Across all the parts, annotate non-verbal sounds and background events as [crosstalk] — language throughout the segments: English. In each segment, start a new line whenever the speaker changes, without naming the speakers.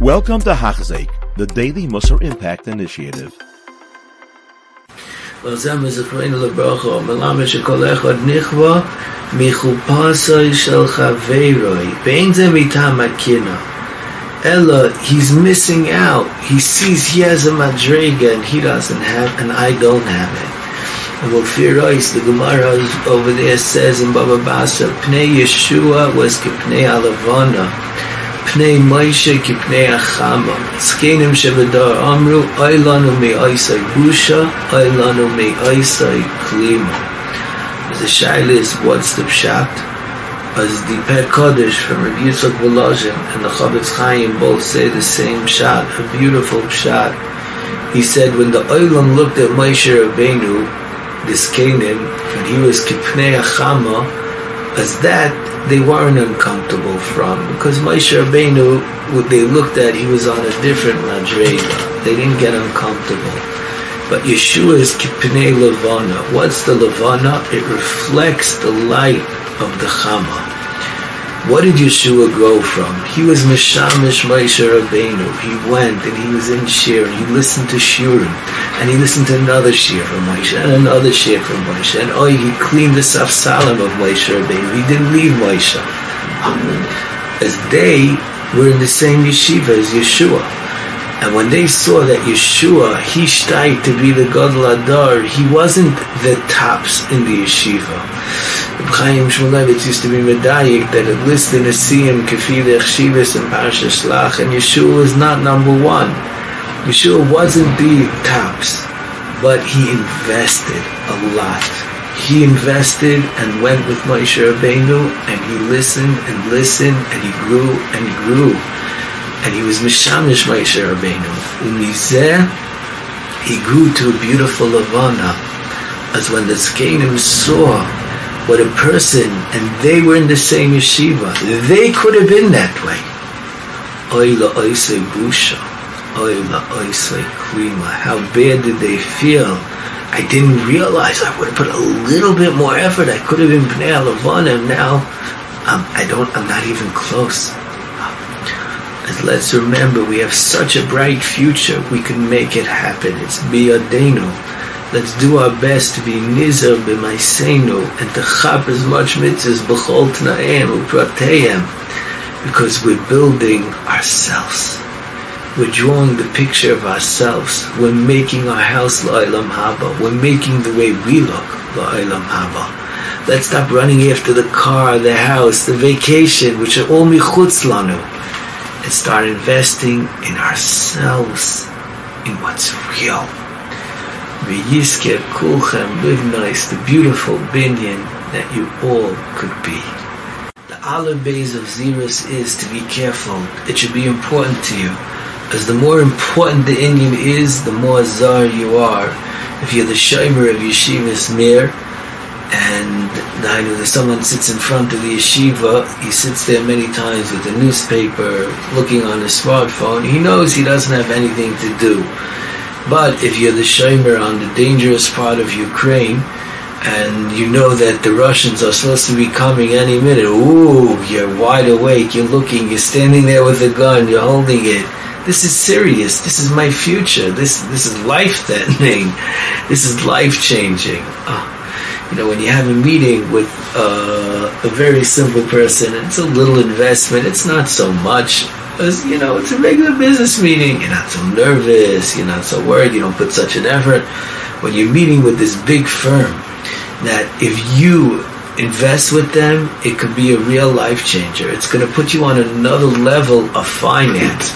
Welcome to Hachzik, the Daily Musar Impact Initiative.
ולזם Ella, he's missing out. He sees he has a madriga and he doesn't have, and I don't have it. And Mofirois, the Gemara over there says in Baba Basra, Pnei Yehoshua was Kipnei Alavana. פני מוישה כפני החמה. זקנים שבדור אמרו, אוי לנו מאויסי בושה, אוי לנו מאויסי כלימה. The shaila is, what's the pshat? The Per Kodesh from Rabbi Yitzchak Volozhin and the Chavetz Chaim both say the same pshat, a beautiful pshat. He said, when the Oilam looked at Moshe Rabbeinu, this Canaan, when he was Kipnei Achama, as that they weren't uncomfortable from because Moshe Rabbeinu, what they looked at, he was on a different madrega. They didn't get uncomfortable. But Yehoshua is kipnei levana. What's the levana? It reflects the light of the chama. What did Yehoshua grow from? He was Mishamish Moshe Rabbeinu. He went and he was in Shir. He listened to Shurim. And he listened to another Shir from Moshe and another Shir from Moshe. And oh, he cleaned the Safsalim of Moshe Rabbeinu. He didn't leave Moshe. As they were in the same yeshiva as Yehoshua. And when they saw that Yehoshua, he shtayt to be the Gadol Adar, he wasn't the tops in the yeshiva. Chaim Shmulevitz used to be medayik that it listed Nasiyim, Kefilech, Shivas, and Parsha Shlach, and Yehoshua was not number one. Yehoshua wasn't the tops, but he invested a lot. He invested and went with Moshe Rabbeinu, and he listened and listened, and he grew and he grew. And he was Mishamish Moshe Rabbeinu. Umizeh, he grew to a beautiful Lavana, as when the Zkanim saw what a person, and they were in the same yeshiva, they could have been that way. Oila oisei busha, oila oisei klima. How bad did they feel? I didn't realize I would have put a little bit more effort. I could have been Bnei Alavana, and now um, I don't, I'm not even close. And let's remember, we have such a bright future. We can make it happen. It's biyadenu. Let's do our best to be nizar b'maisenu and to chap as much mitzvahs b'chol tnaim u'prateim because we're building ourselves. We're drawing the picture of ourselves. We're making our house la'ilam haba. We're making the way we look la'ilam haba. Let's stop running after the car, the house, the vacation, which are all michutz lanu, and start investing in ourselves, in what's real. V'yizker kulchem live nice, the beautiful binyan that you all could be. The olive base of Xeris is to be careful. It should be important to you. As the more important the Indian is, the more zar you are. If you're the shimer of Yeshivas Mir, and I know that someone sits in front of the yeshiva, he sits there many times with a newspaper, looking on his smartphone, he knows he doesn't have anything to do. But if you're the shomer on the dangerous part of Ukraine, and you know that the Russians are supposed to be coming any minute, ooh, you're wide awake, you're looking, you're standing there with a gun, you're holding it. This is serious. This is my future. This this is life threatening. [laughs] This is life changing. Oh, you know, when you have a meeting with uh, a very simple person, it's a little investment. It's not so much you know, it's a regular business meeting. You're not so nervous. You're not so worried. You don't put such an effort. When you're meeting with this big firm, that if you invest with them, it could be a real life changer. It's going to put you on another level of finance.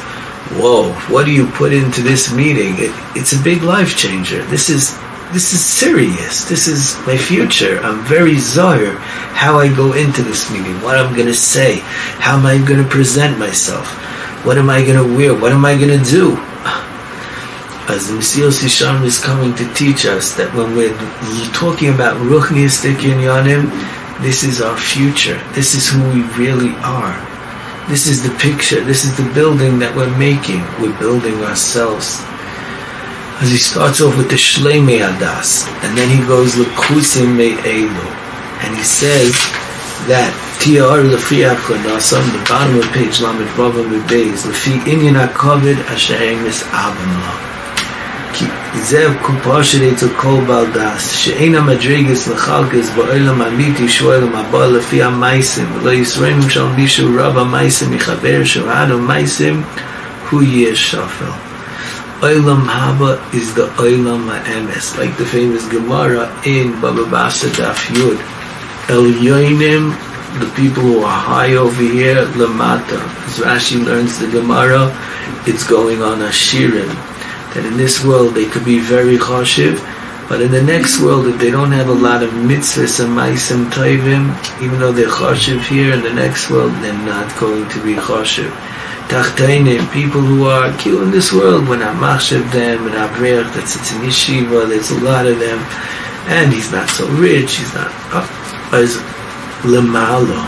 Whoa! What do you put into this meeting? It, it's a big life changer. This is this is serious. This is my future. I'm very zar how I go into this meeting, what I'm going to say, how am I going to present myself, what am I going to wear, what am I going to do. As the Mesilas Yesharim is coming to teach us that when we're talking about Ruchniistik Yanim, this is our future. This is who we really are. This is the picture. This is the building that we're making. We're building ourselves as he starts off with the Shleimei Adas, and then he goes Lekusim Me Elu, and he says that Tiar Lefi Achonasom, the bottom of page Lamed Vavam Bebeis, Lefi Inyan HaKovid Asher Emis Abam Lo. כי זה קופה שלי אצל כל בעל דס, שאין המדרגס לחלקס בעולם אמיתי שהוא עולם הבא לפי המייסים, ולא ישרנו שם מישהו רב המייסים מחבר שראנו מייסים, הוא יהיה שפל. Olam Haba is the Olam HaEmes, like the famous Gemara in Baba Basa Daf Yud. El Yoinim, the people who are high over here, Lamata. As Rashi learns the Gemara, it's going on a Shirim. That in this world they could be very choshev, but in the next world, if they don't have a lot of mitzvahs and maisim toivim, even though they're choshev here, in the next world, they're not going to be choshev. Tachtainim, people who are kill in this world, when I'm machshav them, and Avrech, that's it's in yeshiva, there's a lot of them, and he's not so rich, he's not, oh, as lemala.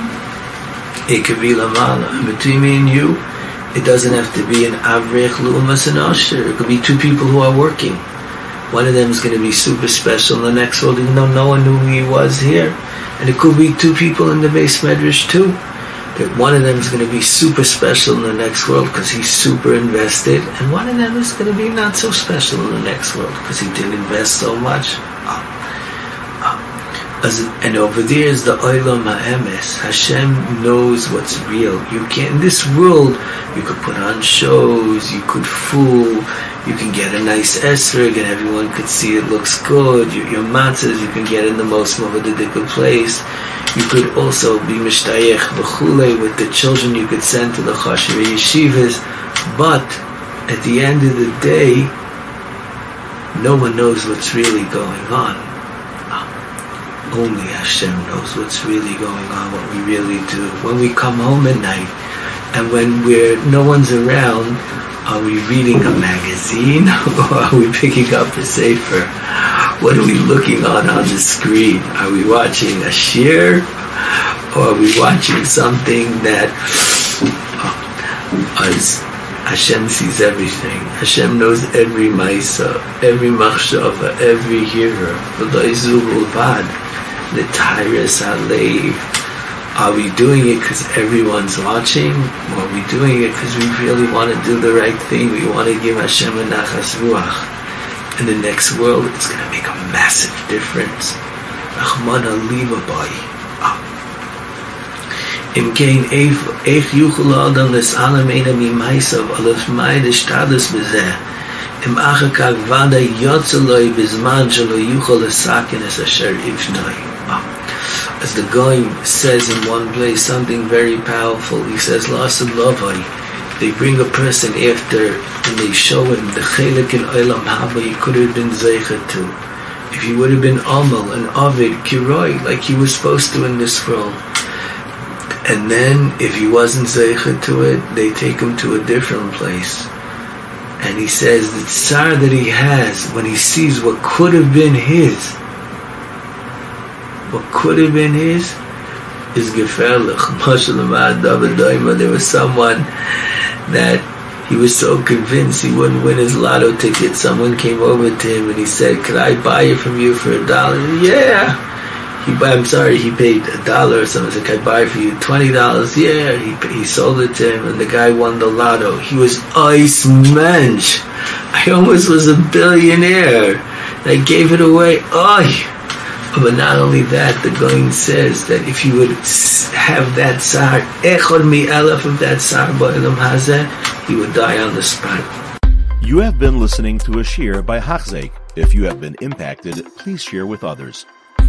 It could be lemala. And between me and you, it doesn't have to be an avrech lumas and usher. It could be two people who are working. One of them is going to be super special in the next world, even though no one knew who he was here. And it could be two people in the base medrash too that one of them is going to be super special in the next world because he's super invested, and one of them is going to be not so special in the next world because he didn't invest so much. As, and over there is the Olam HaEmes. Hashem knows what's real. You can't, in this world, you could put on shows, you could fool, you can get a nice esrog and everyone could see it looks good. Your, your matzahs, you can get in the most movadidika place. You could also be mishtayech v'chule with the children you could send to the chashiv yeshivas, but at the end of the day, no one knows what's really going on. Only Hashem knows what's really going on, what we really do. When we come home at night, and when we're no one's around, are we reading a magazine [laughs] or are we picking up a sefer? What are we looking on on the screen? Are we watching a shear? Or are we watching something that uh, as Hashem sees everything. Hashem knows every maisa, every machshava, every hearer. The tyrus alev. Are we doing it because everyone's watching? Or are we doing it because we really want to do the right thing? We want to give Hashem a nachas ruach in the next world, it's going to make a massive difference. Rahmana liba boy. Ah. Im kein eich yuchel adam les alem ena mi maisav alef meide stadus bezeh. Ivnoi. Ah. As the guy says in one place something very powerful, he says, Lasid lovai, they bring a person after and they show him the chelik in Olam Haba he could have been Zeicha to. If he would have been Amal and Avid, Kiroi, like he was supposed to in this world. And then, if he wasn't Zeicha to it, they take him to a different place. And he says the tsar that he has when he sees what could have been his, what could have been his, is gefährlich. [laughs] There was someone that he was so convinced he wouldn't win his lotto ticket. Someone came over to him and he said, "Could I buy it from you for a dollar?" Yeah. He, I'm sorry, he paid a dollar or something. "Can I buy for you twenty dollars?" Yeah. He he sold it to him, and the guy won the lotto. He was ice mensch. I almost was a billionaire. I gave it away. Oh. But not only that, the Goin says that if you would have that sar, echod mi elef of that sar ba'ilam hazeh, he would die on the spot.
You have been listening to a shear by Hachzeik. If you have been impacted, please share with others.